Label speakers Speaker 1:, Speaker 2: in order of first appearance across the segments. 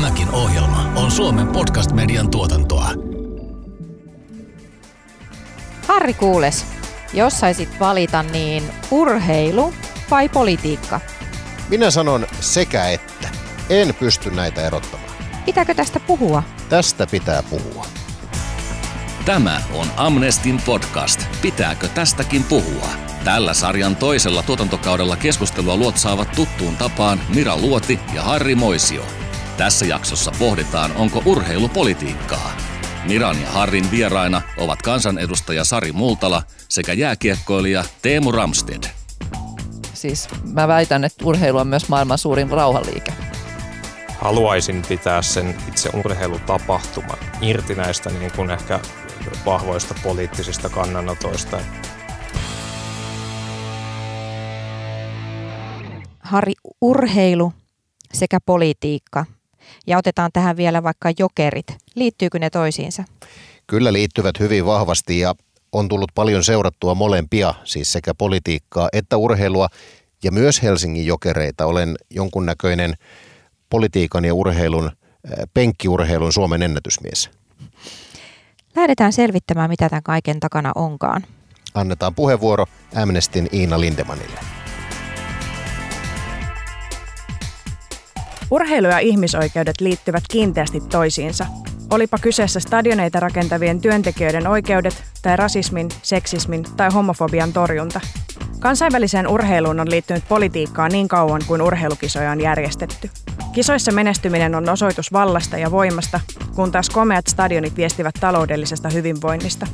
Speaker 1: Tämäkin ohjelma on Suomen podcast-median tuotantoa.
Speaker 2: Harri Kuules, jos saisit valita, niin urheilu vai politiikka?
Speaker 3: Minä sanon sekä että. En pysty näitä erottamaan.
Speaker 2: Pitääkö tästä puhua?
Speaker 3: Tästä pitää puhua.
Speaker 1: Tämä on Amnestin podcast. Pitääkö tästäkin puhua? Tällä sarjan toisella tuotantokaudella keskustelua luotsaavat tuttuun tapaan Mira Luoti ja Harri Moisio. Tässä jaksossa pohditaan, onko urheilu politiikkaa. Miran ja Harrin vieraina ovat kansanedustaja Sari Multala sekä jääkiekkoilija Teemu Ramsted.
Speaker 4: Siis mä väitän, että urheilu on myös maailman suurin rauhanliike.
Speaker 5: Haluaisin pitää sen itse urheilutapahtuman irti näistä niin kuin ehkä vahvoista poliittisista kannanotoista.
Speaker 2: Harri, urheilu sekä politiikka. Ja otetaan tähän vielä vaikka jokerit. Liittyykö ne toisiinsa?
Speaker 3: Kyllä liittyvät hyvin vahvasti ja on tullut paljon seurattua molempia, siis sekä politiikkaa että urheilua ja myös Helsingin jokereita. Olen jonkunnäköinen politiikan ja urheilun, äh, penkkiurheilun Suomen ennätysmies.
Speaker 2: Lähdetään selvittämään, mitä tämän kaiken takana onkaan.
Speaker 3: Annetaan puheenvuoro Amnestin Iina Lindemanille.
Speaker 6: Urheilu ja ihmisoikeudet liittyvät kiinteästi toisiinsa. Olipa kyseessä stadioneita rakentavien työntekijöiden oikeudet tai rasismin, seksismin tai homofobian torjunta. Kansainväliseen urheiluun on liittynyt politiikkaa niin kauan kuin urheilukisoja on järjestetty. Kisoissa menestyminen on osoitus vallasta ja voimasta, kun taas komeat stadionit viestivät taloudellisesta hyvinvoinnista.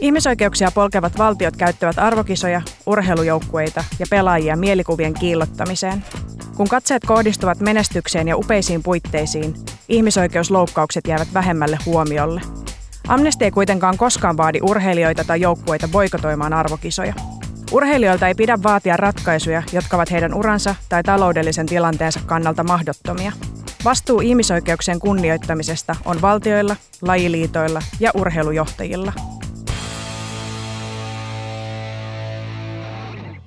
Speaker 6: Ihmisoikeuksia polkevat valtiot käyttävät arvokisoja, urheilujoukkueita ja pelaajia mielikuvien kiillottamiseen. Kun katseet kohdistuvat menestykseen ja upeisiin puitteisiin, ihmisoikeusloukkaukset jäävät vähemmälle huomiolle. Amnesty ei kuitenkaan koskaan vaadi urheilijoita tai joukkueita boikotoimaan arvokisoja. Urheilijoilta ei pidä vaatia ratkaisuja, jotka ovat heidän uransa tai taloudellisen tilanteensa kannalta mahdottomia. Vastuu ihmisoikeuksien kunnioittamisesta on valtioilla, lajiliitoilla ja urheilujohtajilla.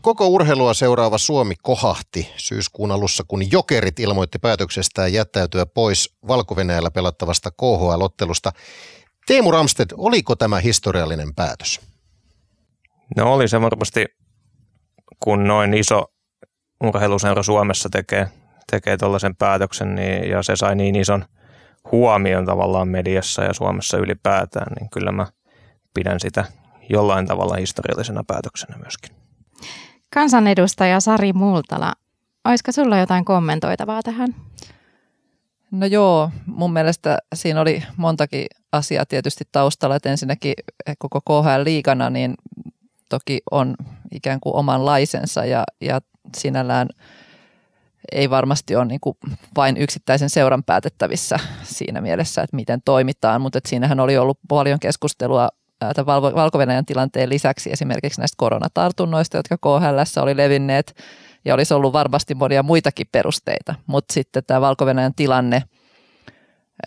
Speaker 3: Koko urheilua seuraava Suomi kohahti syyskuun alussa, kun Jokerit ilmoitti päätöksestään jättäytyä pois valko pelattavasta KHL-ottelusta. Teemu Ramsted, oliko tämä historiallinen päätös?
Speaker 5: No oli se varmasti, kun noin iso urheiluseura Suomessa tekee, tekee tuollaisen päätöksen niin, ja se sai niin ison huomion tavallaan mediassa ja Suomessa ylipäätään, niin kyllä mä pidän sitä jollain tavalla historiallisena päätöksenä myöskin.
Speaker 2: Kansanedustaja Sari Multala, olisiko sulla jotain kommentoitavaa tähän?
Speaker 4: No joo, mun mielestä siinä oli montakin asiaa tietysti taustalla, että ensinnäkin koko KHL liigana niin toki on ikään kuin omanlaisensa ja, ja sinällään ei varmasti ole niin kuin vain yksittäisen seuran päätettävissä siinä mielessä, että miten toimitaan, mutta että siinähän oli ollut paljon keskustelua valko tilanteen lisäksi esimerkiksi näistä koronatartunnoista, jotka KHL oli levinneet ja olisi ollut varmasti monia muitakin perusteita, mutta sitten tämä valko tilanne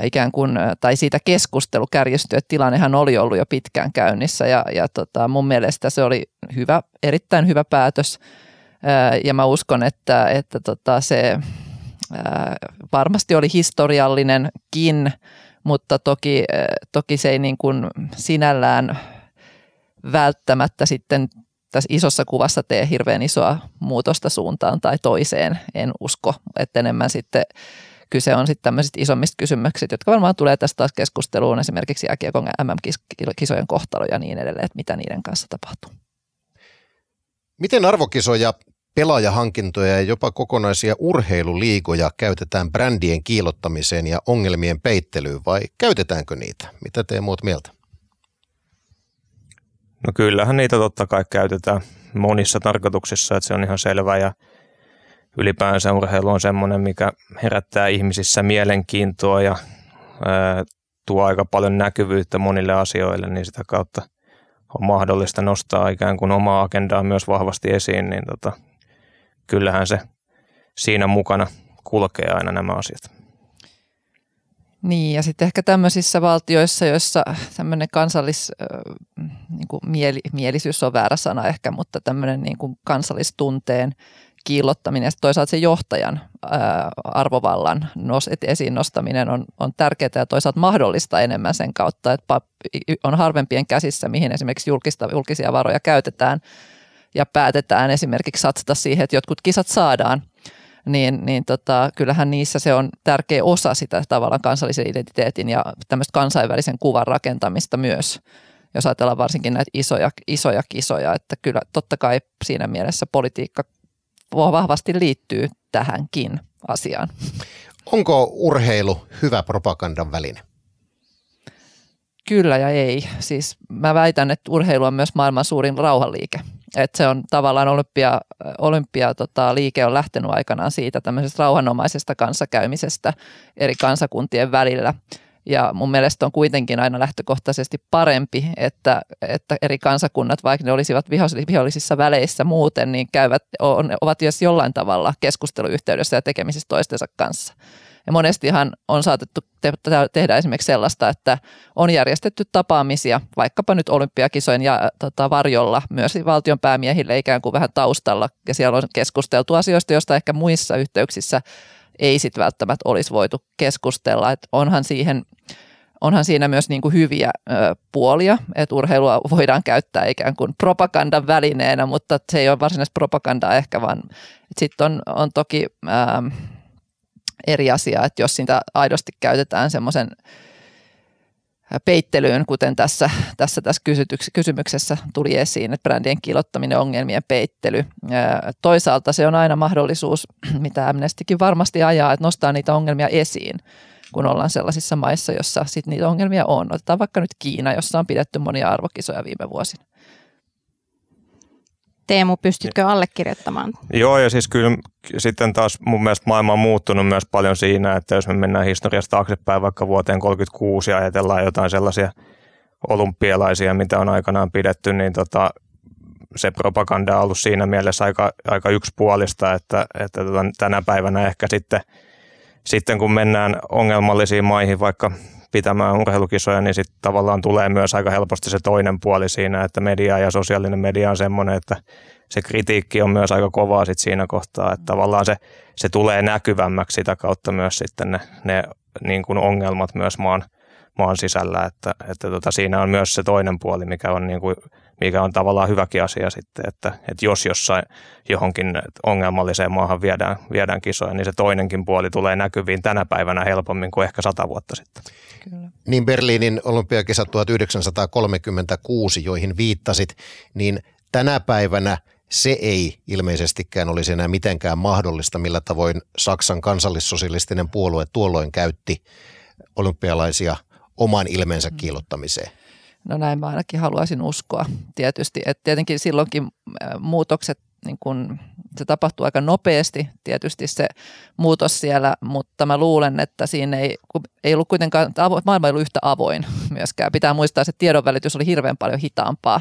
Speaker 4: ikään kuin, tai siitä keskustelu kärjistyi, että tilannehan oli ollut jo pitkään käynnissä ja, ja tota, mun mielestä se oli hyvä, erittäin hyvä päätös. Ja mä uskon, että, että tota, se varmasti oli historiallinenkin, mutta toki, toki se ei niin kuin sinällään välttämättä sitten tässä isossa kuvassa tee hirveän isoa muutosta suuntaan tai toiseen, en usko, että enemmän sitten kyse on sitten tämmöisistä isommista kysymyksistä, jotka varmaan tulee tästä taas keskusteluun, esimerkiksi jääkiekon MM-kisojen kohtalo ja niin edelleen, että mitä niiden kanssa tapahtuu.
Speaker 3: Miten arvokisoja pelaajahankintoja ja jopa kokonaisia urheiluliigoja käytetään brändien kiilottamiseen ja ongelmien peittelyyn vai käytetäänkö niitä? Mitä te muut mieltä?
Speaker 5: No kyllähän niitä totta kai käytetään monissa tarkoituksissa, että se on ihan selvä ja ylipäänsä urheilu on semmoinen, mikä herättää ihmisissä mielenkiintoa ja ää, tuo aika paljon näkyvyyttä monille asioille, niin sitä kautta on mahdollista nostaa ikään kuin omaa agendaa myös vahvasti esiin, niin tota, kyllähän se siinä mukana kulkee aina nämä asiat.
Speaker 4: Niin, ja sitten ehkä tämmöisissä valtioissa, joissa tämmöinen kansallis, niin kuin mieli, mielisyys on väärä sana ehkä, mutta tämmöinen niin kuin kansallistunteen kiillottaminen ja toisaalta se johtajan arvovallan nos, esiin nostaminen on, on tärkeää ja toisaalta mahdollista enemmän sen kautta, että on harvempien käsissä, mihin esimerkiksi julkista, julkisia varoja käytetään ja päätetään esimerkiksi satsata siihen, että jotkut kisat saadaan, niin, niin tota, kyllähän niissä se on tärkeä osa sitä tavallaan kansallisen identiteetin ja tämmöistä kansainvälisen kuvan rakentamista myös jos ajatellaan varsinkin näitä isoja, isoja kisoja, että kyllä totta kai siinä mielessä politiikka vahvasti liittyy tähänkin asiaan.
Speaker 3: Onko urheilu hyvä propagandan väline?
Speaker 4: Kyllä ja ei. Siis mä väitän, että urheilu on myös maailman suurin rauhanliike. Että se on tavallaan olympia, olympia tota, liike on lähtenyt aikanaan siitä tämmöisestä rauhanomaisesta kanssakäymisestä eri kansakuntien välillä – ja mun mielestä on kuitenkin aina lähtökohtaisesti parempi, että, että eri kansakunnat, vaikka ne olisivat vihollisissa väleissä muuten, niin käyvät, on, ovat jos jollain tavalla keskusteluyhteydessä ja tekemisissä toistensa kanssa. Ja monestihan on saatettu te- tehdä esimerkiksi sellaista, että on järjestetty tapaamisia, vaikkapa nyt olympiakisojen ja tota, varjolla myös valtion päämiehille ikään kuin vähän taustalla. Ja siellä on keskusteltu asioista, joista ehkä muissa yhteyksissä ei sitten välttämättä olisi voitu keskustella. Et onhan, siihen, onhan siinä myös niin kuin hyviä ö, puolia, että urheilua voidaan käyttää ikään kuin propagandan välineenä, mutta se ei ole varsinaista propagandaa ehkä, vaan sitten on, on toki ö, eri asia, että jos sitä aidosti käytetään semmoisen – peittelyyn, kuten tässä, tässä, tässä kysymyksessä tuli esiin, että brändien kilottaminen, ongelmien peittely. Toisaalta se on aina mahdollisuus, mitä Amnestikin varmasti ajaa, että nostaa niitä ongelmia esiin, kun ollaan sellaisissa maissa, jossa sit niitä ongelmia on. Otetaan vaikka nyt Kiina, jossa on pidetty monia arvokisoja viime vuosina.
Speaker 2: Teemu, pystytkö allekirjoittamaan?
Speaker 5: Joo, ja siis kyllä sitten taas mun mielestä maailma on muuttunut myös paljon siinä, että jos me mennään historiasta taaksepäin vaikka vuoteen 1936 ja ajatellaan jotain sellaisia olympialaisia, mitä on aikanaan pidetty, niin tota, se propaganda on ollut siinä mielessä aika, aika yksipuolista, että, että tota, tänä päivänä ehkä sitten, sitten kun mennään ongelmallisiin maihin, vaikka pitämään urheilukisoja, niin sitten tavallaan tulee myös aika helposti se toinen puoli siinä, että media ja sosiaalinen media on semmoinen, että se kritiikki on myös aika kovaa sit siinä kohtaa, että tavallaan se, se tulee näkyvämmäksi sitä kautta myös sitten ne, ne niin kuin ongelmat myös maan, maan sisällä, että, että tota, siinä on myös se toinen puoli, mikä on, niin kuin, mikä on tavallaan hyväkin asia sitten, että, että jos jossain johonkin ongelmalliseen maahan viedään, viedään kisoja, niin se toinenkin puoli tulee näkyviin tänä päivänä helpommin kuin ehkä sata vuotta sitten.
Speaker 3: Kyllä. Niin Berliinin olympiakisat 1936, joihin viittasit, niin tänä päivänä se ei ilmeisestikään olisi enää mitenkään mahdollista, millä tavoin Saksan kansallissosialistinen puolue tuolloin käytti olympialaisia oman ilmensä mm.
Speaker 4: No näin mä ainakin haluaisin uskoa tietysti. että tietenkin silloinkin muutokset niin kun, se tapahtuu aika nopeasti tietysti se muutos siellä, mutta mä luulen, että siinä ei, ei ollut kuitenkaan, maailma ei ollut yhtä avoin myöskään. Pitää muistaa, että tiedonvälitys oli hirveän paljon hitaampaa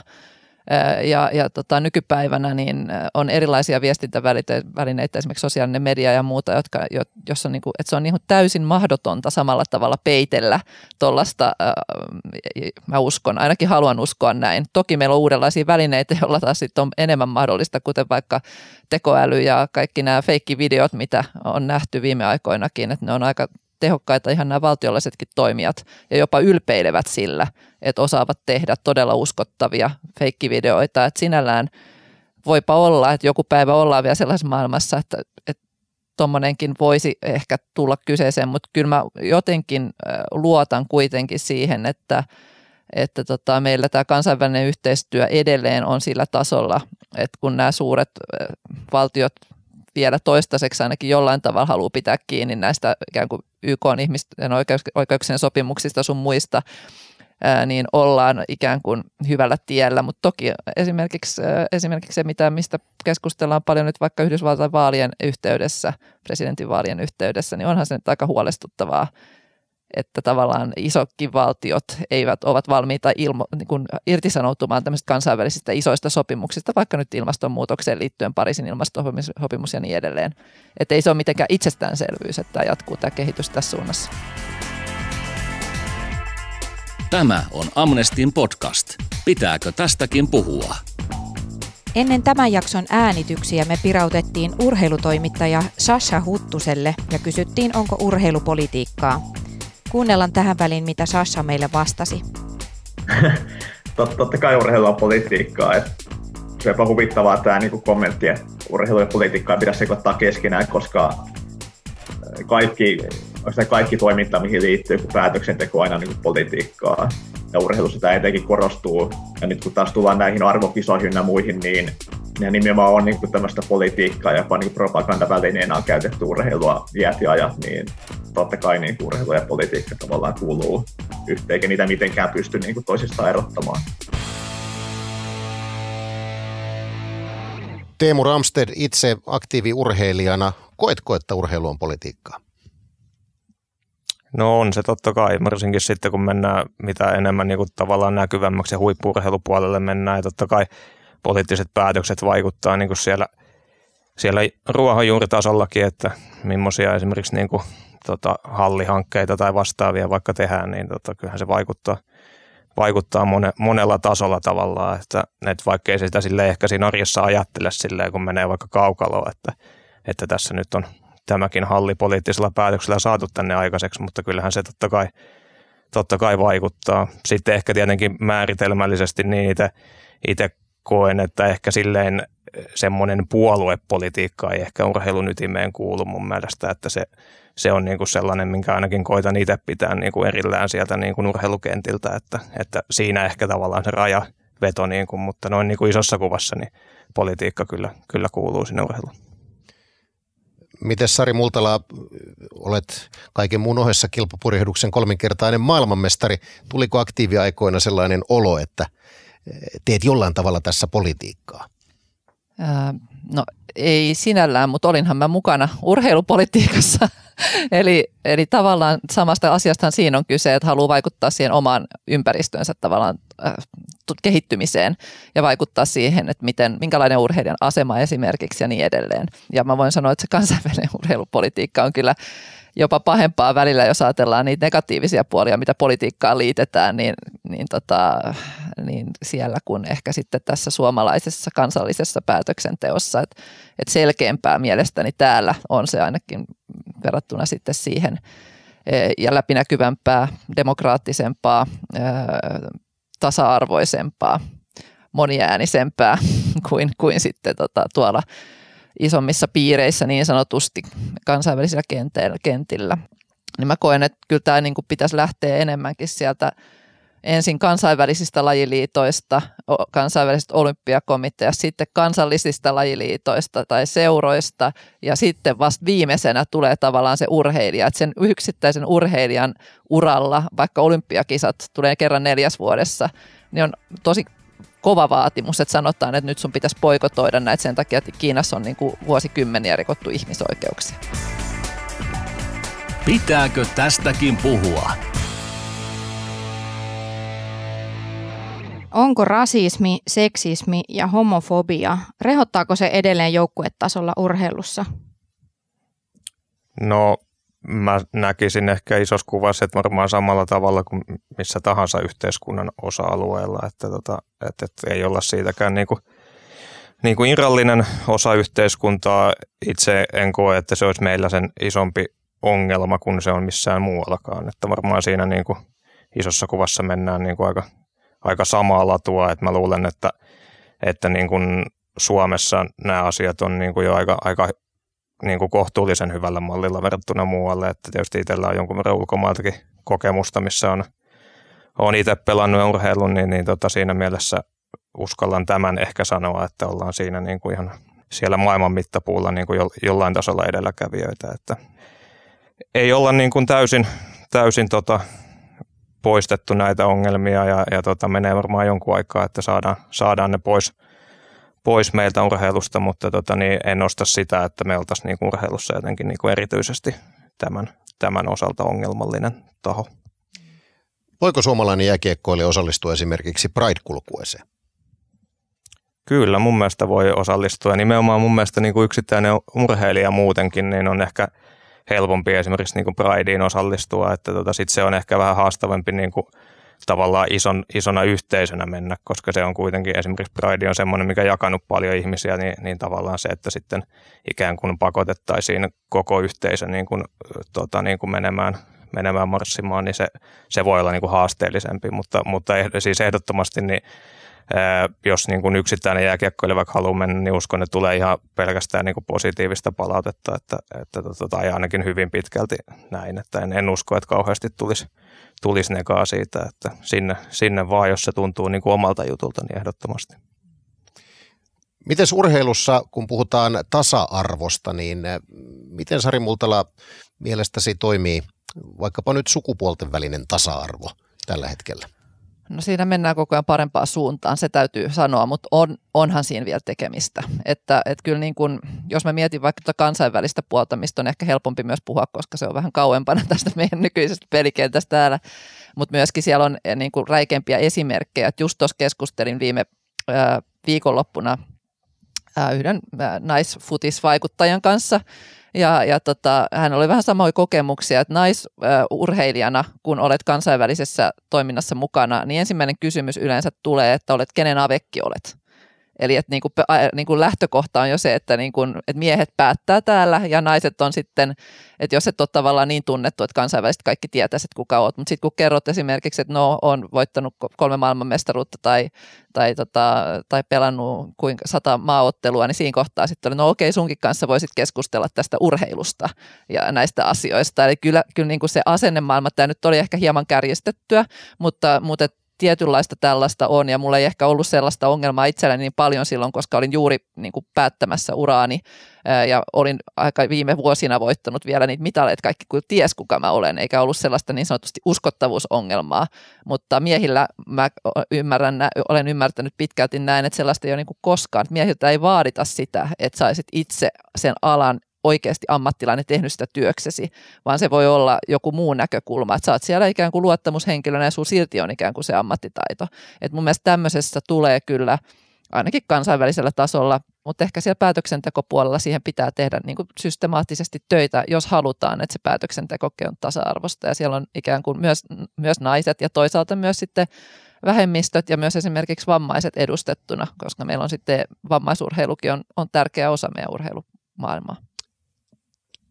Speaker 4: ja, ja tota, nykypäivänä niin on erilaisia viestintävälineitä, esimerkiksi sosiaalinen media ja muuta, jotka, jossa on, niin kuin, että se on niin kuin täysin mahdotonta samalla tavalla peitellä tuollaista, mä uskon, ainakin haluan uskoa näin. Toki meillä on uudenlaisia välineitä, joilla taas sitten on enemmän mahdollista, kuten vaikka tekoäly ja kaikki nämä feikkivideot, mitä on nähty viime aikoinakin, että ne on aika tehokkaita ihan nämä valtiollisetkin toimijat ja jopa ylpeilevät sillä, että osaavat tehdä todella uskottavia feikkivideoita. Että sinällään voipa olla, että joku päivä ollaan vielä sellaisessa maailmassa, että, tuommoinenkin voisi ehkä tulla kyseeseen, mutta kyllä mä jotenkin luotan kuitenkin siihen, että, että tota, meillä tämä kansainvälinen yhteistyö edelleen on sillä tasolla, että kun nämä suuret valtiot vielä toistaiseksi ainakin jollain tavalla haluaa pitää kiinni näistä ikään kuin YK on ihmisten oikeuksien sopimuksista sun muista, niin ollaan ikään kuin hyvällä tiellä. Mutta toki esimerkiksi, esimerkiksi se, mitä, mistä keskustellaan paljon nyt vaikka Yhdysvaltain vaalien yhteydessä, presidentinvaalien yhteydessä, niin onhan se nyt aika huolestuttavaa, että tavallaan isokkin valtiot eivät ovat valmiita ilmo, niin kuin irtisanoutumaan tämmöisistä kansainvälisistä isoista sopimuksista, vaikka nyt ilmastonmuutokseen liittyen Pariisin ilmastosopimus ja niin edelleen. Että ei se ole mitenkään itsestäänselvyys, että tämä jatkuu tämä kehitys tässä suunnassa.
Speaker 1: Tämä on Amnestin podcast. Pitääkö tästäkin puhua?
Speaker 2: Ennen tämän jakson äänityksiä me pirautettiin urheilutoimittaja Sasha Huttuselle ja kysyttiin, onko urheilupolitiikkaa. Kuunnellaan tähän väliin, mitä Sasha meille vastasi.
Speaker 7: Tot, totta kai urheilu on politiikkaa. Et se on huvittavaa tämä niinku kommentti, että urheilu ja politiikkaa pidä sekoittaa keskenään, koska kaikki, kaikki toiminta, mihin liittyy päätöksenteko aina niin politiikkaa. Ja urheilussa tämä etenkin korostuu. Ja nyt kun taas tullaan näihin arvokisoihin ja muihin, niin ne nimenomaan on niin kuin tämmöistä politiikkaa, jopa niin propagandavälineenä on käytetty urheilua iät ja ajat, niin totta kai niin urheilu ja politiikka tavallaan kuuluu yhteen, eikä niitä mitenkään pysty niin kuin toisistaan erottamaan.
Speaker 3: Teemu Ramsted itse aktiiviurheilijana, koetko, että urheilu on politiikkaa?
Speaker 5: No on se totta kai, varsinkin sitten kun mennään mitä enemmän niin kuin tavallaan näkyvämmäksi ja huippuurheilupuolelle mennään ja totta kai poliittiset päätökset vaikuttaa niin kuin siellä, siellä ruohonjuuritasollakin, että millaisia esimerkiksi niin kuin, tota, hallihankkeita tai vastaavia vaikka tehdään, niin tota, kyllähän se vaikuttaa, vaikuttaa mone, monella tasolla tavallaan, että, että vaikka ei sitä sille ehkä siinä arjessa ajattele silleen, kun menee vaikka kaukaloa, että, että tässä nyt on tämäkin halli poliittisella päätöksellä saatu tänne aikaiseksi, mutta kyllähän se totta kai, totta kai vaikuttaa. Sitten ehkä tietenkin määritelmällisesti niin itse koen, että ehkä silleen semmoinen puoluepolitiikka ei ehkä urheilun ytimeen kuulu mun mielestä, että se, se on niin kuin sellainen, minkä ainakin koitan itse pitää niin kuin erillään sieltä niin kuin urheilukentiltä, että, että siinä ehkä tavallaan se raja veto, niin kuin, mutta noin niin kuin isossa kuvassa niin politiikka kyllä, kyllä kuuluu sinne urheiluun.
Speaker 3: Miten Sari Multala, olet kaiken muun ohessa kilpapurjehduksen kolminkertainen maailmanmestari. Tuliko aktiiviaikoina sellainen olo, että teet jollain tavalla tässä politiikkaa?
Speaker 4: no ei sinällään, mutta olinhan mä mukana urheilupolitiikassa. eli, eli tavallaan samasta asiastahan siinä on kyse, että haluaa vaikuttaa siihen omaan ympäristöönsä tavallaan äh, kehittymiseen ja vaikuttaa siihen, että miten, minkälainen urheilijan asema esimerkiksi ja niin edelleen. Ja mä voin sanoa, että se kansainvälinen urheilupolitiikka on kyllä jopa pahempaa välillä, jos ajatellaan niitä negatiivisia puolia, mitä politiikkaan liitetään, niin, niin, tota, niin siellä kuin ehkä sitten tässä suomalaisessa kansallisessa päätöksenteossa. Että et selkeämpää mielestäni täällä on se ainakin verrattuna sitten siihen e, ja läpinäkyvämpää, demokraattisempaa, e, tasa-arvoisempaa, moniäänisempää kuin, kuin sitten tota, tuolla isommissa piireissä niin sanotusti kansainvälisillä kentillä. Niin mä koen, että kyllä tämä niin kuin pitäisi lähteä enemmänkin sieltä ensin kansainvälisistä lajiliitoista, kansainvälisestä olympiakomiteasta, sitten kansallisista lajiliitoista tai seuroista ja sitten vasta viimeisenä tulee tavallaan se urheilija. Että sen yksittäisen urheilijan uralla, vaikka olympiakisat tulee kerran neljäs vuodessa, niin on tosi kova vaatimus, että sanotaan, että nyt sun pitäisi poikotoida näitä sen takia, että Kiinassa on niin kuin vuosikymmeniä rikottu ihmisoikeuksia.
Speaker 1: Pitääkö tästäkin puhua?
Speaker 2: Onko rasismi, seksismi ja homofobia, rehottaako se edelleen joukkuetasolla urheilussa?
Speaker 5: No mä näkisin ehkä isossa kuvassa, että varmaan samalla tavalla kuin missä tahansa yhteiskunnan osa-alueella, että, tota, että, että ei olla siitäkään niin kuin, niin kuin irrallinen osa yhteiskuntaa. Itse en koe, että se olisi meillä sen isompi ongelma kuin se on missään muuallakaan. Että varmaan siinä niin kuin isossa kuvassa mennään niin kuin aika, aika samaa latua, että mä luulen, että, että niin kuin Suomessa nämä asiat on niin kuin jo aika, aika niin kuin kohtuullisen hyvällä mallilla verrattuna muualle. Että tietysti itsellä on jonkun verran ulkomailtakin kokemusta, missä on, on itse pelannut urheilun, niin, niin tota siinä mielessä uskallan tämän ehkä sanoa, että ollaan siinä niin kuin ihan siellä maailman mittapuulla niin kuin jo, jollain tasolla edelläkävijöitä. Että ei olla niin kuin täysin, täysin tota, poistettu näitä ongelmia ja, ja tota, menee varmaan jonkun aikaa, että saadaan, saadaan ne pois – pois meiltä urheilusta, mutta tota, niin en nosta sitä, että me oltaisiin niin urheilussa jotenkin niin kuin erityisesti tämän, tämän osalta ongelmallinen taho.
Speaker 3: Voiko suomalainen jääkiekkoilija osallistua esimerkiksi Pride-kulkueeseen?
Speaker 5: Kyllä, mun mielestä voi osallistua. Nimenomaan mun mielestä niin kuin yksittäinen urheilija muutenkin niin on ehkä helpompi esimerkiksi niin kuin Prideen osallistua, että tota, sit se on ehkä vähän haastavampi niin kuin tavallaan ison, isona yhteisönä mennä, koska se on kuitenkin esimerkiksi Pride on semmoinen, mikä jakanut paljon ihmisiä, niin, niin tavallaan se, että sitten ikään kuin pakotettaisiin koko yhteisö niin kuin, tota, niin kuin menemään, menemään marssimaan, niin se, se voi olla niin kuin haasteellisempi, mutta, mutta siis ehdottomasti niin jos niin kuin yksittäinen jääkiekkoilija vaikka haluaa mennä, niin uskon, että tulee ihan pelkästään niin kuin positiivista palautetta, että, että tota, tai ainakin hyvin pitkälti näin, että en, en usko, että kauheasti tulisi, tulisi nekaa siitä, että sinne, sinne vaan, jos se tuntuu niin kuin omalta jutulta, niin ehdottomasti.
Speaker 3: Miten urheilussa, kun puhutaan tasa-arvosta, niin miten Sari Multala mielestäsi toimii vaikkapa nyt sukupuolten välinen tasa-arvo tällä hetkellä?
Speaker 4: No siinä mennään koko ajan parempaan suuntaan, se täytyy sanoa, mutta on, onhan siinä vielä tekemistä. Että, että kyllä niin kun, jos mä mietin vaikka tuota kansainvälistä puolta, mistä on ehkä helpompi myös puhua, koska se on vähän kauempana tästä meidän nykyisestä pelikentästä täällä, mutta myöskin siellä on eh, niin kuin räikeimpiä esimerkkejä. Että just tuossa keskustelin viime ää, viikonloppuna ää, yhden naisfutisvaikuttajan kanssa, ja, ja tota, hän oli vähän samoja kokemuksia, että naisurheilijana, kun olet kansainvälisessä toiminnassa mukana, niin ensimmäinen kysymys yleensä tulee, että olet kenen avekki olet. Eli että niin kuin, niin kuin lähtökohta on jo se, että, niin kuin, että miehet päättää täällä ja naiset on sitten, että jos et ole tavallaan niin tunnettu, että kansainvälisesti kaikki tietäisi, että kuka olet, mutta sitten kun kerrot esimerkiksi, että no on voittanut kolme maailmanmestaruutta tai, tai, tota, tai pelannut kuinka sata maaottelua, niin siinä kohtaa sitten oli, no okei sunkin kanssa voisit keskustella tästä urheilusta ja näistä asioista. Eli kyllä, kyllä niin kuin se asennemaailma, tämä nyt oli ehkä hieman kärjistettyä, mutta, mutta tietynlaista tällaista on ja mulla ei ehkä ollut sellaista ongelmaa itselläni niin paljon silloin, koska olin juuri niin kuin päättämässä uraani ja olin aika viime vuosina voittanut vielä niitä mitaleita kaikki, kun ties kuka mä olen, eikä ollut sellaista niin sanotusti uskottavuusongelmaa, mutta miehillä mä ymmärrän, olen ymmärtänyt pitkälti näin, että sellaista ei ole niin kuin koskaan, miehiltä ei vaadita sitä, että saisit itse sen alan oikeasti ammattilainen tehnyt sitä työksesi, vaan se voi olla joku muu näkökulma, että sä oot siellä ikään kuin luottamushenkilönä ja sun silti on ikään kuin se ammattitaito. Et mun mielestä tämmöisessä tulee kyllä ainakin kansainvälisellä tasolla, mutta ehkä siellä päätöksentekopuolella siihen pitää tehdä niin kuin systemaattisesti töitä, jos halutaan, että se päätöksenteko on tasa-arvosta ja siellä on ikään kuin myös, myös naiset ja toisaalta myös sitten vähemmistöt ja myös esimerkiksi vammaiset edustettuna, koska meillä on sitten vammaisurheilukin on, on tärkeä osa meidän urheilumaailmaa.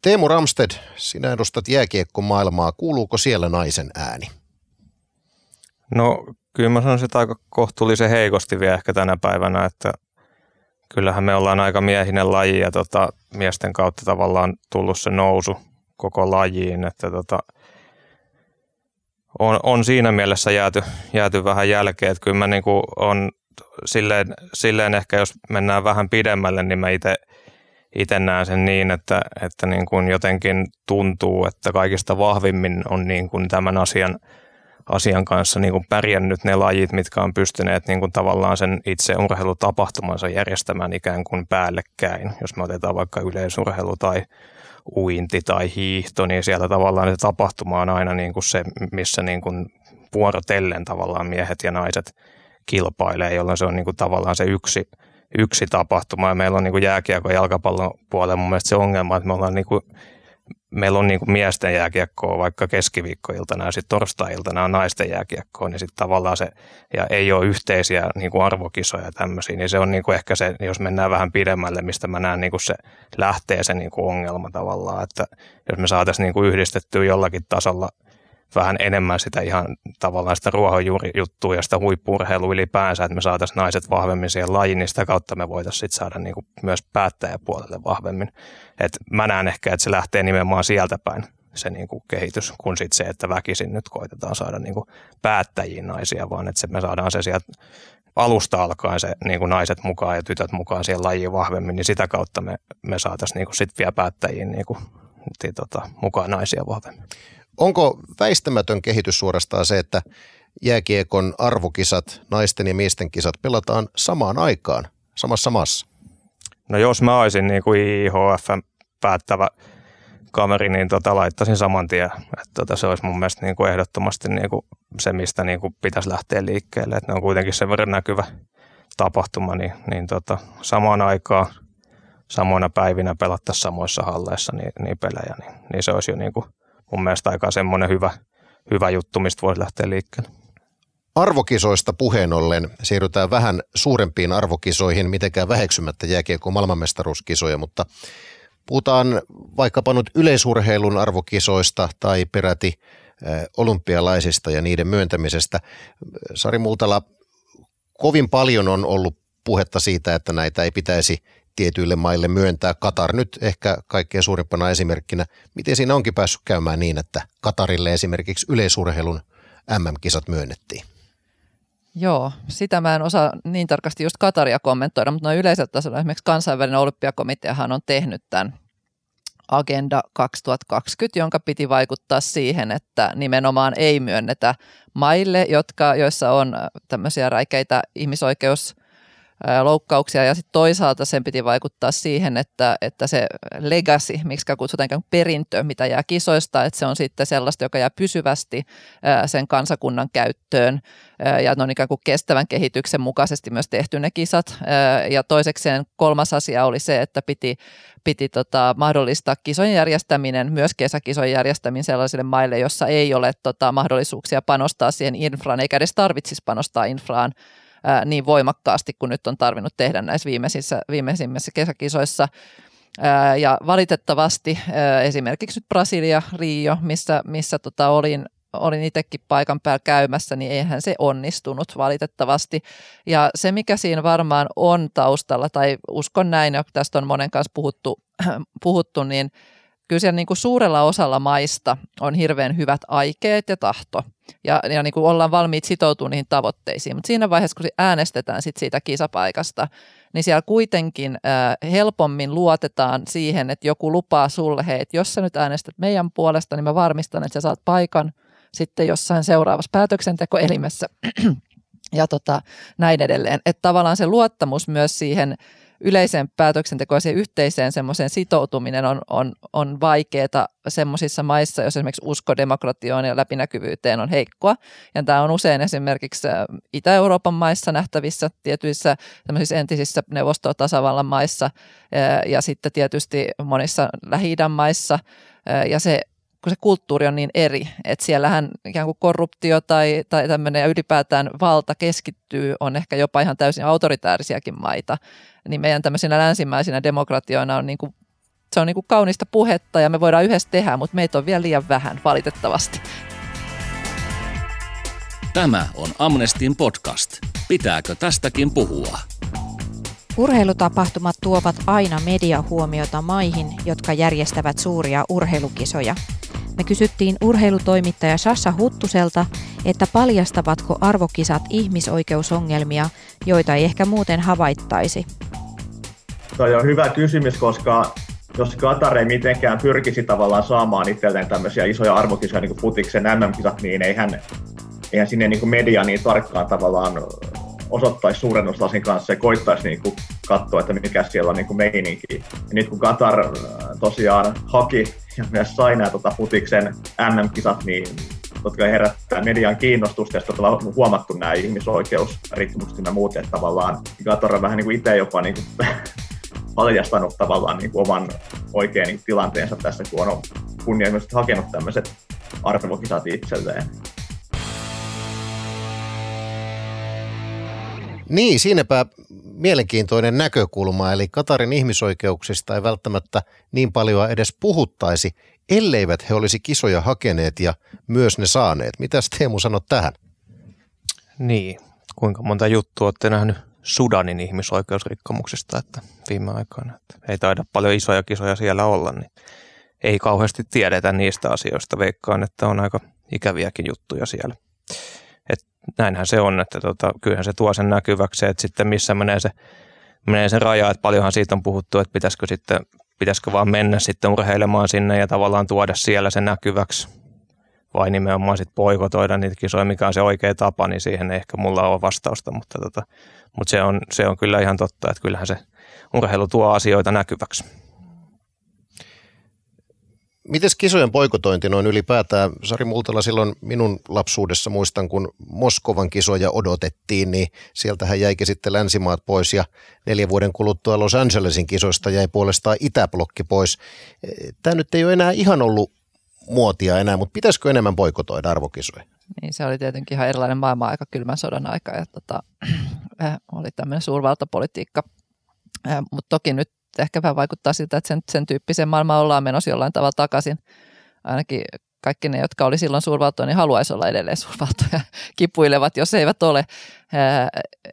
Speaker 3: Teemu Ramsted, sinä edustat jääkiekkomaailmaa. Kuuluuko siellä naisen ääni?
Speaker 5: No kyllä mä sanoisin, että aika kohtuullisen heikosti vielä ehkä tänä päivänä, että kyllähän me ollaan aika miehinen laji ja tota, miesten kautta tavallaan tullut se nousu koko lajiin, että tota, on, on, siinä mielessä jääty, jääty vähän jälkeen, että kyllä mä niin on silleen, silleen ehkä jos mennään vähän pidemmälle, niin mä itse – itse näen sen niin, että, että niin kuin jotenkin tuntuu, että kaikista vahvimmin on niin kuin tämän asian, asian kanssa niin kuin pärjännyt ne lajit, mitkä on pystyneet niin kuin tavallaan sen itse urheilutapahtumansa järjestämään ikään kuin päällekkäin. Jos me otetaan vaikka yleisurheilu tai uinti tai hiihto, niin siellä tavallaan se tapahtuma on aina niin kuin se, missä niin kuin vuorotellen tavallaan miehet ja naiset kilpailee, jolloin se on niin kuin tavallaan se yksi – yksi tapahtuma ja meillä on niin kuin jääkiekko jalkapallon puolella. Mun mielestä se ongelma, että me ollaan niin kuin, meillä on niin kuin miesten jääkiekkoa vaikka keskiviikkoiltana ja sitten torstai-iltana on naisten jääkiekkoa, niin sitten tavallaan se, ja ei ole yhteisiä niin kuin arvokisoja ja tämmöisiä, niin se on niin kuin ehkä se, jos mennään vähän pidemmälle, mistä mä näen niin kuin se lähtee se niin kuin ongelma tavallaan, että jos me saataisiin niin kuin yhdistettyä jollakin tasolla – vähän enemmän sitä ihan tavallaan sitä ruohonjuurijuttua ja sitä huippurheilua ylipäänsä, että me saataisiin naiset vahvemmin siihen lajiin, niin sitä kautta me voitaisiin sit saada niin kuin myös päättäjäpuolelle vahvemmin. Et mä näen ehkä, että se lähtee nimenomaan sieltä päin se niin kuin kehitys, kun sit se, että väkisin nyt koitetaan saada niin kuin päättäjiin naisia, vaan että me saadaan se sieltä alusta alkaen se niin kuin naiset mukaan ja tytöt mukaan siihen lajiin vahvemmin, niin sitä kautta me, me saataisiin niin sitten vielä päättäjiin niin kuin, tota, mukaan naisia vahvemmin.
Speaker 3: Onko väistämätön kehitys suorastaan se, että jääkiekon arvokisat, naisten ja miesten kisat pelataan samaan aikaan, samassa maassa?
Speaker 5: No jos mä olisin niin kuin IHF päättävä kameri, niin tota, laittaisin saman tien. Että tota, se olisi mun mielestä niin kuin ehdottomasti niin kuin se, mistä niin kuin pitäisi lähteä liikkeelle. Että ne on kuitenkin sen verran näkyvä tapahtuma, niin, niin tota, samaan aikaan, samoina päivinä pelattaisiin samoissa halleissa niin, niin pelejä, niin, niin se olisi jo niin kuin mun mielestä aika semmoinen hyvä, hyvä juttu, mistä voisi lähteä liikkeelle.
Speaker 3: Arvokisoista puheen ollen siirrytään vähän suurempiin arvokisoihin, mitenkään väheksymättä jääkiekko maailmanmestaruuskisoja, mutta puhutaan vaikkapa nyt yleisurheilun arvokisoista tai peräti olympialaisista ja niiden myöntämisestä. Sari Multala, kovin paljon on ollut puhetta siitä, että näitä ei pitäisi tietyille maille myöntää. Katar nyt ehkä kaikkein suurimpana esimerkkinä. Miten siinä onkin päässyt käymään niin, että Katarille esimerkiksi yleisurheilun MM-kisat myönnettiin?
Speaker 4: Joo, sitä mä en osaa niin tarkasti just Kataria kommentoida, mutta noin yleisellä tasolla esimerkiksi kansainvälinen olympiakomiteahan on tehnyt tämän Agenda 2020, jonka piti vaikuttaa siihen, että nimenomaan ei myönnetä maille, jotka, joissa on tämmöisiä räikeitä ihmisoikeus loukkauksia ja sitten toisaalta sen piti vaikuttaa siihen, että, että se legacy, miksi kutsutaan perintö, mitä jää kisoista, että se on sitten sellaista, joka jää pysyvästi sen kansakunnan käyttöön ja ne on ikään kuin kestävän kehityksen mukaisesti myös tehty ne kisat. Ja toisekseen kolmas asia oli se, että piti, piti tota, mahdollistaa kisojen järjestäminen, myös kesäkisojen järjestäminen sellaisille maille, jossa ei ole tota, mahdollisuuksia panostaa siihen infraan, eikä edes tarvitsisi panostaa infraan ää, niin voimakkaasti kuin nyt on tarvinnut tehdä näissä viimeisissä, viimeisimmissä kesäkisoissa. Ää, ja valitettavasti ää, esimerkiksi nyt Brasilia, Rio, missä, missä tota olin, olin itsekin paikan päällä käymässä, niin eihän se onnistunut valitettavasti. Ja se, mikä siinä varmaan on taustalla, tai uskon näin, ja tästä on monen kanssa puhuttu, puhuttu niin kyllä siellä niin kuin suurella osalla maista on hirveän hyvät aikeet ja tahto ja, ja niin kuin ollaan valmiit sitoutumaan niihin tavoitteisiin. Mutta siinä vaiheessa, kun äänestetään sit siitä kisapaikasta, niin siellä kuitenkin äh, helpommin luotetaan siihen, että joku lupaa sulle, hei, että jos sä nyt äänestät meidän puolesta, niin mä varmistan, että sä saat paikan sitten jossain seuraavassa päätöksentekoelimessä ja tota, näin edelleen. Että tavallaan se luottamus myös siihen yleiseen päätöksentekoon ja yhteiseen semmoiseen sitoutuminen on, on, on vaikeaa semmoisissa maissa, jos esimerkiksi usko demokratioon ja läpinäkyvyyteen on heikkoa. Ja tämä on usein esimerkiksi äh, Itä-Euroopan maissa nähtävissä, tietyissä entisissä neuvostotasavallan maissa äh, ja sitten tietysti monissa lähi maissa. Äh, ja se kun se kulttuuri on niin eri, että siellähän ikään kuin korruptio tai, tai tämmöinen ja ylipäätään valta keskittyy, on ehkä jopa ihan täysin autoritäärisiäkin maita, niin meidän tämmöisinä länsimäisinä demokratioina on niin kuin, se on niin kuin kaunista puhetta ja me voidaan yhdessä tehdä, mutta meitä on vielä liian vähän valitettavasti.
Speaker 1: Tämä on Amnestin podcast. Pitääkö tästäkin puhua?
Speaker 2: Urheilutapahtumat tuovat aina mediahuomiota maihin, jotka järjestävät suuria urheilukisoja. Me kysyttiin urheilutoimittaja Sassa Huttuselta, että paljastavatko arvokisat ihmisoikeusongelmia, joita ei ehkä muuten havaittaisi.
Speaker 7: Toi on hyvä kysymys, koska jos Qatar ei mitenkään pyrkisi tavallaan saamaan itselleen tämmöisiä isoja arvokisoja niin kuin futiksen MM-kisat, niin eihän, eihän sinne niin kuin media niin tarkkaan tavallaan osoittaisi suurennuslasin kanssa ja koittaisi niin kuin katsoa, että mikä siellä on niin kuin meininki. Ja nyt kun Qatar äh, tosiaan haki ja myös sai nämä tota, futiksen MM-kisat, niin jotka herättää median kiinnostusta, ja on huomattu nämä ihmisoikeusrikkomukset ja muut, että tavallaan Qatar on vähän niin kuin itse jopa niin kuin paljastanut tavallaan niin kuin oman oikein niin tilanteensa tässä, kun on kunnianhimoisesti hakenut tämmöiset arvokisat itselleen.
Speaker 3: Niin, siinäpä mielenkiintoinen näkökulma, eli Katarin ihmisoikeuksista ei välttämättä niin paljon edes puhuttaisi, elleivät he olisi kisoja hakeneet ja myös ne saaneet. Mitäs Teemu sanot tähän?
Speaker 5: Niin, kuinka monta juttua olette nähnyt Sudanin ihmisoikeusrikkomuksista että viime aikoina. Että ei taida paljon isoja kisoja siellä olla, niin ei kauheasti tiedetä niistä asioista. Veikkaan, että on aika ikäviäkin juttuja siellä näinhän se on, että tota, kyllähän se tuo sen näkyväksi, että sitten missä menee se, menee se raja, että paljonhan siitä on puhuttu, että pitäisikö sitten pitäisikö vaan mennä sitten urheilemaan sinne ja tavallaan tuoda siellä se näkyväksi vai nimenomaan sitten poikotoida niitä kisoja, mikä on se oikea tapa, niin siihen ei ehkä mulla ole vastausta, mutta, tota, mutta se, on, se on kyllä ihan totta, että kyllähän se urheilu tuo asioita näkyväksi.
Speaker 3: Miten kisojen poikotointi noin ylipäätään? Sari Multala silloin minun lapsuudessa muistan, kun Moskovan kisoja odotettiin, niin sieltähän jäikin sitten länsimaat pois ja neljä vuoden kuluttua Los Angelesin kisoista jäi puolestaan Itäblokki pois. Tämä nyt ei ole enää ihan ollut muotia enää, mutta pitäisikö enemmän poikotoida arvokisoja?
Speaker 4: Niin se oli tietenkin ihan erilainen maailma aika kylmän sodan aika ja tota, oli tämmöinen suurvaltapolitiikka. Mutta toki nyt ehkä vähän vaikuttaa siltä, että sen, sen tyyppiseen maailmaan ollaan menossa jollain tavalla takaisin. Ainakin kaikki ne, jotka oli silloin suurvaltoja, niin haluaisi olla edelleen suurvaltoja, kipuilevat, jos eivät ole.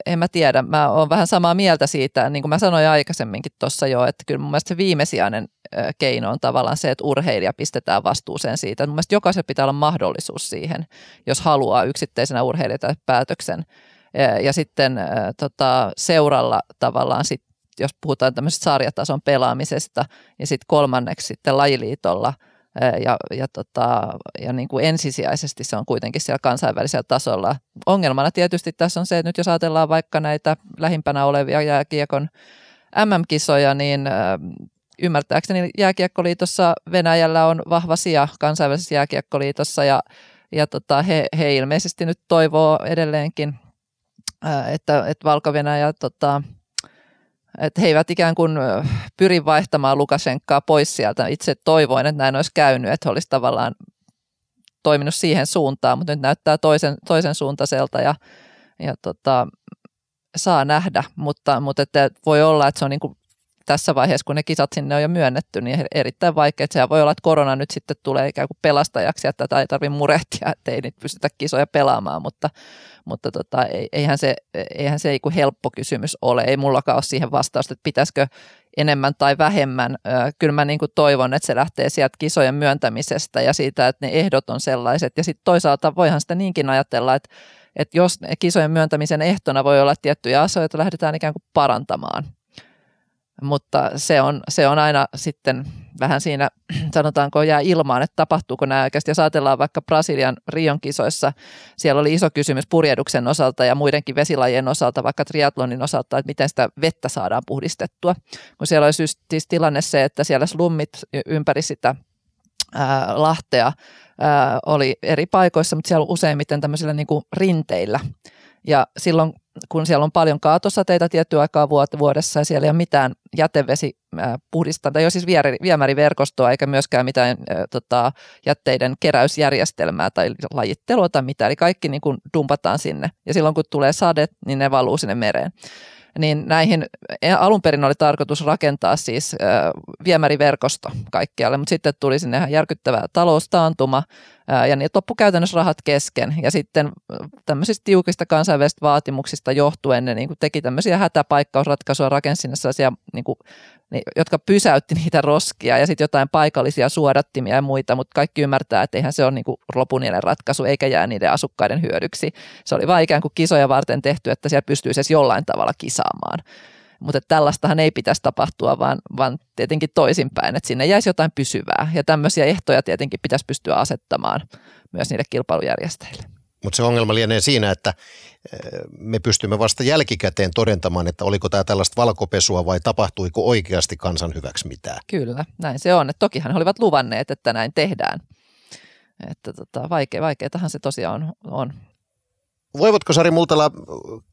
Speaker 4: En mä tiedä, mä oon vähän samaa mieltä siitä, niin kuin mä sanoin aikaisemminkin tuossa jo, että kyllä mun mielestä se viimesijainen keino on tavallaan se, että urheilija pistetään vastuuseen siitä. Mun mielestä jokaisella pitää olla mahdollisuus siihen, jos haluaa yksittäisenä urheilijana päätöksen. Ja sitten tota, seuralla tavallaan sit, jos puhutaan tämmöisestä sarjatason pelaamisesta ja sitten kolmanneksi sitten lajiliitolla – ja, ja, tota, ja niin kuin ensisijaisesti se on kuitenkin siellä kansainvälisellä tasolla. Ongelmana tietysti tässä on se, että nyt jos ajatellaan vaikka näitä lähimpänä olevia jääkiekon MM-kisoja, niin ymmärtääkseni jääkiekkoliitossa Venäjällä on vahva sija kansainvälisessä jääkiekkoliitossa ja, ja tota, he, he ilmeisesti nyt toivoo edelleenkin, että, että Valko-Venäjä tota, että he eivät ikään kuin pyri vaihtamaan Lukashenkaa pois sieltä. Itse toivoin, että näin olisi käynyt, että he olisi tavallaan toiminut siihen suuntaan, mutta nyt näyttää toisen, toisen suuntaiselta ja, ja tota, saa nähdä, mutta, mutta että voi olla, että se on niin kuin tässä vaiheessa, kun ne kisat sinne on jo myönnetty, niin erittäin vaikea. Sehän voi olla, että korona nyt sitten tulee ikään kuin pelastajaksi, että tätä ei tarvitse murehtia, että ei niitä pystytä kisoja pelaamaan, mutta, mutta tota, eihän se, eihän se ei helppo kysymys ole. Ei mullakaan ole siihen vastausta, että pitäisikö enemmän tai vähemmän. Kyllä mä niin kuin toivon, että se lähtee sieltä kisojen myöntämisestä ja siitä, että ne ehdot on sellaiset. Ja sitten toisaalta voihan sitä niinkin ajatella, että, että jos kisojen myöntämisen ehtona voi olla tiettyjä asioita, lähdetään ikään kuin parantamaan – mutta se on, se on aina sitten vähän siinä, sanotaanko jää ilmaan, että tapahtuuko nämä oikeasti. Jos ajatellaan vaikka Brasilian Rion kisoissa, siellä oli iso kysymys purjehduksen osalta ja muidenkin vesilajien osalta, vaikka triatlonin osalta, että miten sitä vettä saadaan puhdistettua. Kun siellä olisi siis tilanne se, että siellä slummit ympäri sitä ää, lahtea ää, oli eri paikoissa, mutta siellä useimmiten tämmöisillä niin kuin rinteillä. Ja silloin kun siellä on paljon kaatosateita tiettyä aikaa vuodessa ja siellä ei ole mitään jätevesi puhdistaa, tai ei ole siis viemäriverkostoa eikä myöskään mitään äh, tota, jätteiden keräysjärjestelmää tai lajittelua tai mitään, eli kaikki niin kuin dumpataan sinne. Ja silloin kun tulee sade, niin ne valuu sinne mereen. Niin näihin e, alun perin oli tarkoitus rakentaa siis viemäriverkosto kaikkialle, mutta sitten tuli sinne ihan järkyttävä taloustaantuma ja niin loppu käytännössä rahat kesken. Ja sitten tämmöisistä tiukista kansainvälisistä vaatimuksista johtuen ne niin kuin teki tämmöisiä hätäpaikkausratkaisuja, rakensi sinne sellaisia niin kuin jotka pysäytti niitä roskia ja sitten jotain paikallisia suodattimia ja muita, mutta kaikki ymmärtää, että eihän se ole niin lopunielen ratkaisu eikä jää niiden asukkaiden hyödyksi. Se oli vain ikään kuin kisoja varten tehty, että siellä pystyisi edes jollain tavalla kisaamaan. Mutta tällaistahan ei pitäisi tapahtua, vaan, vaan tietenkin toisinpäin, että sinne jäisi jotain pysyvää. Ja tämmöisiä ehtoja tietenkin pitäisi pystyä asettamaan myös niille kilpailujärjestäjille.
Speaker 3: Mutta se ongelma lienee siinä, että me pystymme vasta jälkikäteen todentamaan, että oliko tämä tällaista valkopesua vai tapahtuiko oikeasti kansan hyväksi mitään.
Speaker 4: Kyllä, näin se on. Et tokihan he olivat luvanneet, että näin tehdään. Että tota, vaikea, vaikeatahan se tosiaan on, on.
Speaker 3: Voivatko Sari Multala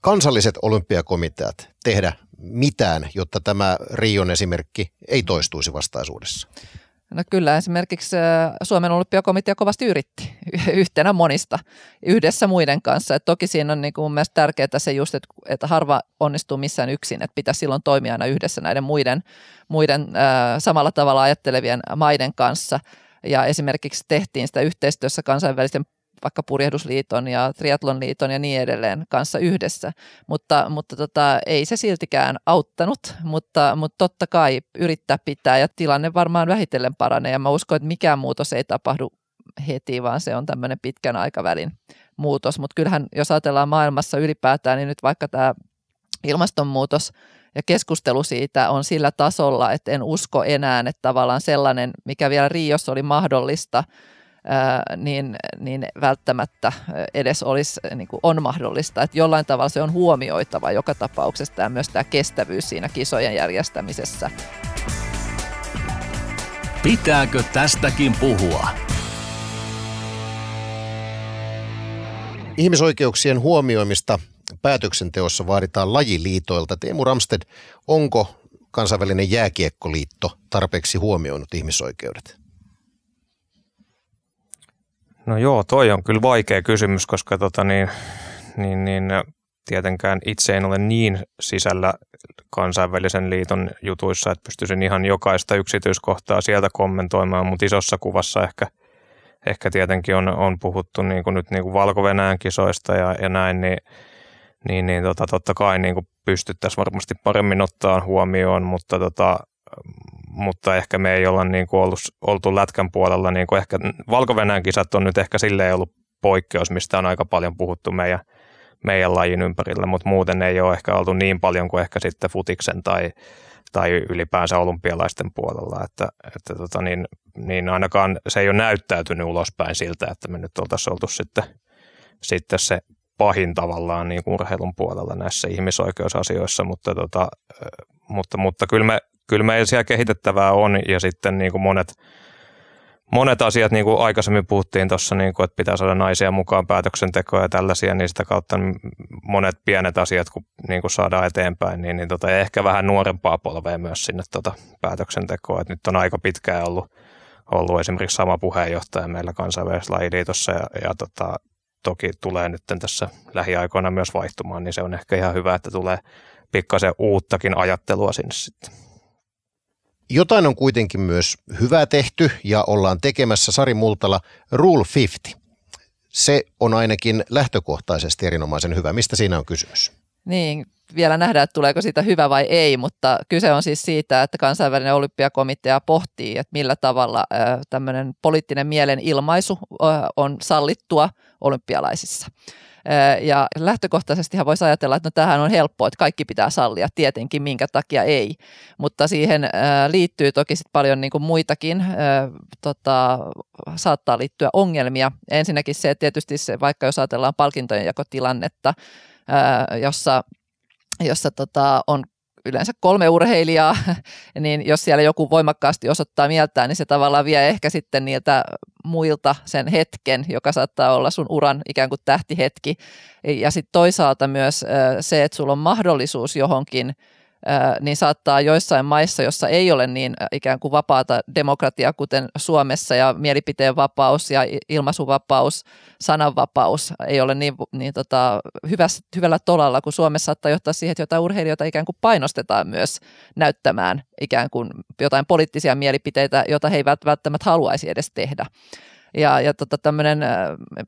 Speaker 3: kansalliset olympiakomiteat tehdä mitään, jotta tämä Rion esimerkki ei toistuisi vastaisuudessa?
Speaker 4: No kyllä esimerkiksi Suomen olympiakomitea kovasti yritti yhtenä monista yhdessä muiden kanssa. Et toki siinä on niin kuin mun mielestä tärkeää se just, että, että harva onnistuu missään yksin, että pitäisi silloin toimia aina yhdessä näiden muiden, muiden äh, samalla tavalla ajattelevien maiden kanssa. Ja esimerkiksi tehtiin sitä yhteistyössä kansainvälisten vaikka Purjehdusliiton ja Triathlonliiton ja niin edelleen kanssa yhdessä, mutta, mutta tota, ei se siltikään auttanut, mutta, mutta totta kai yrittää pitää ja tilanne varmaan vähitellen paranee. Ja mä uskon, että mikään muutos ei tapahdu heti, vaan se on tämmöinen pitkän aikavälin muutos, mutta kyllähän jos ajatellaan maailmassa ylipäätään, niin nyt vaikka tämä ilmastonmuutos ja keskustelu siitä on sillä tasolla, että en usko enää, että tavallaan sellainen, mikä vielä Riossa oli mahdollista, niin, niin välttämättä edes olisi, niin kuin on mahdollista. Että jollain tavalla se on huomioitava joka tapauksessa tämä, myös tämä kestävyys siinä kisojen järjestämisessä.
Speaker 1: Pitääkö tästäkin puhua?
Speaker 3: Ihmisoikeuksien huomioimista päätöksenteossa vaaditaan lajiliitoilta. Teemu Ramsted, onko kansainvälinen jääkiekkoliitto tarpeeksi huomioinut ihmisoikeudet?
Speaker 5: No joo, toi on kyllä vaikea kysymys, koska tota niin, niin, niin, tietenkään itse en ole niin sisällä kansainvälisen liiton jutuissa, että pystyisin ihan jokaista yksityiskohtaa sieltä kommentoimaan, mutta isossa kuvassa ehkä, ehkä tietenkin on, on puhuttu niin kuin nyt niin kuin valko kisoista ja, ja näin, niin, niin, niin tota, totta kai niin kuin pystyttäisiin varmasti paremmin ottaa huomioon, mutta, tota, mutta ehkä me ei olla niin kuin ollut, oltu lätkän puolella, niin kuin ehkä valko kisat on nyt ehkä silleen ollut poikkeus, mistä on aika paljon puhuttu meidän – meidän lajin ympärillä, mutta muuten ei ole ehkä oltu niin paljon kuin ehkä sitten futiksen tai, tai ylipäänsä olympialaisten puolella, että, että tota niin, niin ainakaan se ei ole näyttäytynyt ulospäin siltä, että me nyt oltaisiin oltu sitten, sitten se pahin tavallaan niin urheilun puolella näissä ihmisoikeusasioissa, mutta, tota, mutta, mutta kyllä, me, kyllä meillä siellä kehitettävää on ja sitten niin kuin monet – monet asiat, niin kuin aikaisemmin puhuttiin tuossa, niin kuin, että pitää saada naisia mukaan päätöksentekoon ja tällaisia, niin sitä kautta monet pienet asiat, kun niin kuin saadaan eteenpäin, niin, niin tota, ehkä vähän nuorempaa polvea myös sinne tota päätöksentekoon. Et nyt on aika pitkään ollut, ollut esimerkiksi sama puheenjohtaja meillä kansainvälisessä lajiliitossa ja, ja tota, toki tulee nyt tässä lähiaikoina myös vaihtumaan, niin se on ehkä ihan hyvä, että tulee pikkasen uuttakin ajattelua sinne sitten.
Speaker 3: Jotain on kuitenkin myös hyvää tehty ja ollaan tekemässä Sari Multala Rule 50. Se on ainakin lähtökohtaisesti erinomaisen hyvä. Mistä siinä on kysymys?
Speaker 4: Niin, vielä nähdään, että tuleeko siitä hyvä vai ei, mutta kyse on siis siitä, että kansainvälinen olympiakomitea pohtii, että millä tavalla tämmöinen poliittinen mielenilmaisu on sallittua olympialaisissa. Ja lähtökohtaisesti voisi ajatella, että no tämähän on helppoa, että kaikki pitää sallia tietenkin, minkä takia ei. Mutta siihen liittyy toki sit paljon niin kuin muitakin, tota, saattaa liittyä ongelmia. Ensinnäkin se, että tietysti se, vaikka jos ajatellaan palkintojen jakotilannetta, jossa jossa tota, on yleensä kolme urheilijaa, niin jos siellä joku voimakkaasti osoittaa mieltään, niin se tavallaan vie ehkä sitten niiltä muilta sen hetken, joka saattaa olla sun uran ikään kuin tähtihetki. Ja sitten toisaalta myös se, että sulla on mahdollisuus johonkin – niin saattaa joissain maissa, jossa ei ole niin ikään kuin vapaata demokratiaa, kuten Suomessa ja mielipiteen vapaus ja ilmaisuvapaus, sananvapaus ei ole niin, niin tota, hyvässä, hyvällä tolalla kuin Suomessa saattaa johtaa siihen, että jotain urheilijoita ikään kuin painostetaan myös näyttämään ikään kuin jotain poliittisia mielipiteitä, joita he eivät välttämättä haluaisi edes tehdä. Ja, ja tota tämmönen,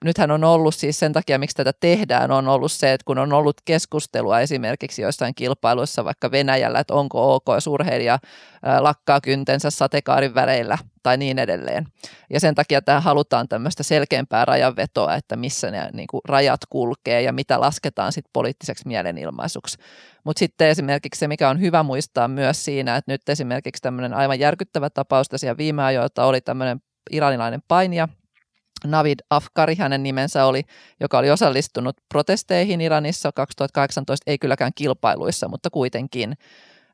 Speaker 4: nythän on ollut siis sen takia, miksi tätä tehdään, on ollut se, että kun on ollut keskustelua esimerkiksi joissain kilpailuissa vaikka Venäjällä, että onko ok, jos urheilija lakkaa kyntensä satekaarin väreillä tai niin edelleen. Ja sen takia tähän halutaan tämmöistä selkeämpää rajanvetoa, että missä ne niin kuin, rajat kulkee ja mitä lasketaan sitten poliittiseksi mielenilmaisuksi. Mutta sitten esimerkiksi se, mikä on hyvä muistaa myös siinä, että nyt esimerkiksi tämmöinen aivan järkyttävä tapaus tässä viime ajoilta oli tämmöinen iranilainen painija, Navid Afkari hänen nimensä oli, joka oli osallistunut protesteihin Iranissa 2018, ei kylläkään kilpailuissa, mutta kuitenkin.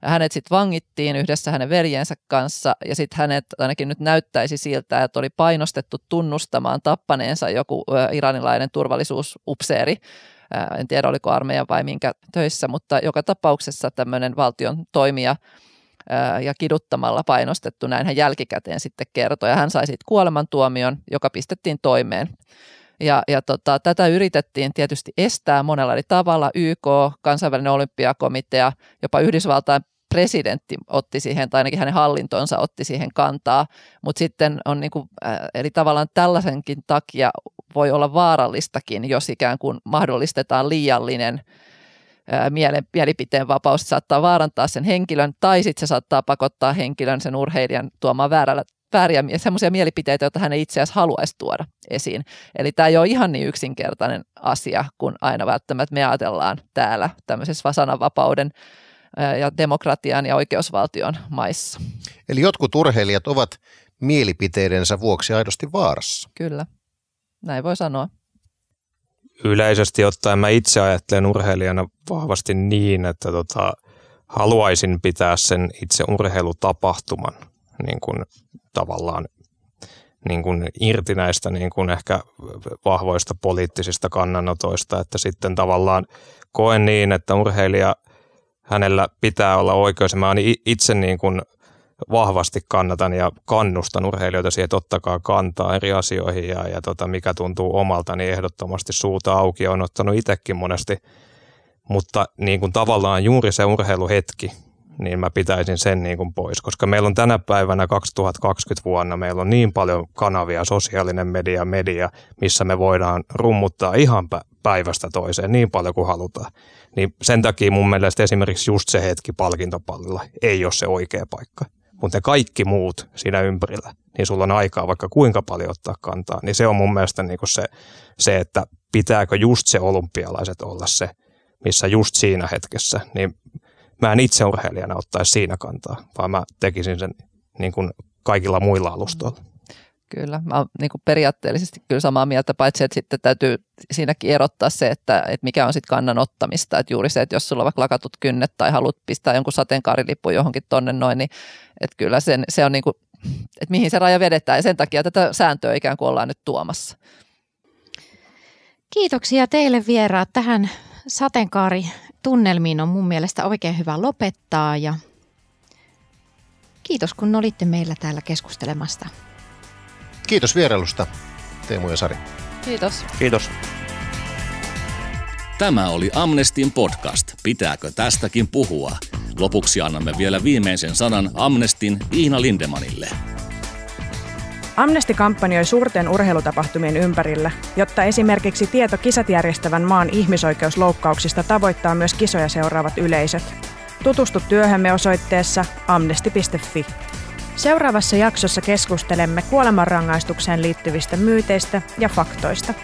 Speaker 4: Hänet sitten vangittiin yhdessä hänen veljensä kanssa ja sitten hänet ainakin nyt näyttäisi siltä, että oli painostettu tunnustamaan tappaneensa joku iranilainen turvallisuusupseeri. En tiedä, oliko armeija vai minkä töissä, mutta joka tapauksessa tämmöinen valtion toimija – ja kiduttamalla painostettu, näin hän jälkikäteen sitten kertoi. Ja hän sai sitten kuolemantuomion, joka pistettiin toimeen. Ja, ja tota, tätä yritettiin tietysti estää monella eri tavalla. YK, kansainvälinen olympiakomitea, jopa Yhdysvaltain presidentti otti siihen, tai ainakin hänen hallintonsa otti siihen kantaa, mutta sitten on niin kuin, eli tavallaan tällaisenkin takia voi olla vaarallistakin, jos ikään kuin mahdollistetaan liiallinen mielen, mielipiteen vapaus saattaa vaarantaa sen henkilön, tai sitten se saattaa pakottaa henkilön, sen urheilijan tuomaan väärällä vääriä semmoisia mielipiteitä, joita hän ei itse asiassa haluaisi tuoda esiin. Eli tämä ei ole ihan niin yksinkertainen asia, kun aina välttämättä me ajatellaan täällä tämmöisessä sananvapauden ja demokratian ja oikeusvaltion maissa.
Speaker 3: Eli jotkut urheilijat ovat mielipiteidensä vuoksi aidosti vaarassa.
Speaker 4: Kyllä, näin voi sanoa
Speaker 5: yleisesti ottaen mä itse ajattelen urheilijana vahvasti niin, että tota, haluaisin pitää sen itse urheilutapahtuman niin kuin tavallaan niin kuin irti näistä niin kuin ehkä vahvoista poliittisista kannanotoista, että sitten tavallaan koen niin, että urheilija, hänellä pitää olla oikeus. Mä itse niin kuin vahvasti kannatan ja kannustan urheilijoita siihen, että ottakaa kantaa eri asioihin ja, ja tota, mikä tuntuu omalta, niin ehdottomasti suuta auki on ottanut itsekin monesti. Mutta niin kuin tavallaan juuri se urheiluhetki, niin mä pitäisin sen niin kuin pois, koska meillä on tänä päivänä 2020 vuonna, meillä on niin paljon kanavia, sosiaalinen media, media, missä me voidaan rummuttaa ihan päivästä toiseen niin paljon kuin halutaan. Niin sen takia mun mielestä esimerkiksi just se hetki palkintopallilla ei ole se oikea paikka. Mutta kaikki muut siinä ympärillä, niin sulla on aikaa vaikka kuinka paljon ottaa kantaa, niin se on mun mielestä niin kuin se, se, että pitääkö just se olympialaiset olla se, missä just siinä hetkessä, niin mä en itse urheilijana ottaisi siinä kantaa, vaan mä tekisin sen niin kuin kaikilla muilla alustoilla.
Speaker 4: Kyllä, mä oon niin kuin periaatteellisesti kyllä samaa mieltä, paitsi että sitten täytyy siinäkin erottaa se, että, että mikä on sitten kannan ottamista. Että juuri se, että jos sulla on vaikka lakatut kynnet tai haluat pistää jonkun sateenkaarilipun johonkin tonne noin, niin että kyllä sen, se on niin kuin, että mihin se raja vedetään ja sen takia tätä sääntöä ikään kuin ollaan nyt tuomassa.
Speaker 2: Kiitoksia teille vieraat. Tähän sateenkaari tunnelmiin on mun mielestä oikein hyvä lopettaa ja kiitos kun olitte meillä täällä keskustelemasta.
Speaker 3: Kiitos vierailusta Teemu ja Sari.
Speaker 4: Kiitos.
Speaker 5: Kiitos.
Speaker 1: Tämä oli Amnestin podcast. Pitääkö tästäkin puhua? Lopuksi annamme vielä viimeisen sanan Amnestin Iina Lindemanille.
Speaker 6: Amnesty kampanjoi suurten urheilutapahtumien ympärillä, jotta esimerkiksi tieto kisat järjestävän maan ihmisoikeusloukkauksista tavoittaa myös kisoja seuraavat yleisöt. Tutustu työhömme osoitteessa amnesty.fi. Seuraavassa jaksossa keskustelemme kuolemanrangaistukseen liittyvistä myyteistä ja faktoista.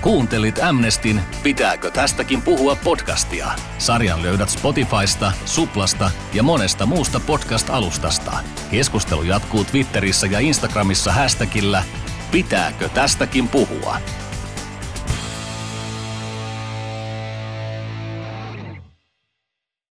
Speaker 1: Kuuntelit Amnestin Pitääkö tästäkin puhua podcastia? Sarjan löydät Spotifysta, Suplasta ja monesta muusta podcast-alustasta. Keskustelu jatkuu Twitterissä ja Instagramissa hashtagillä Pitääkö tästäkin puhua?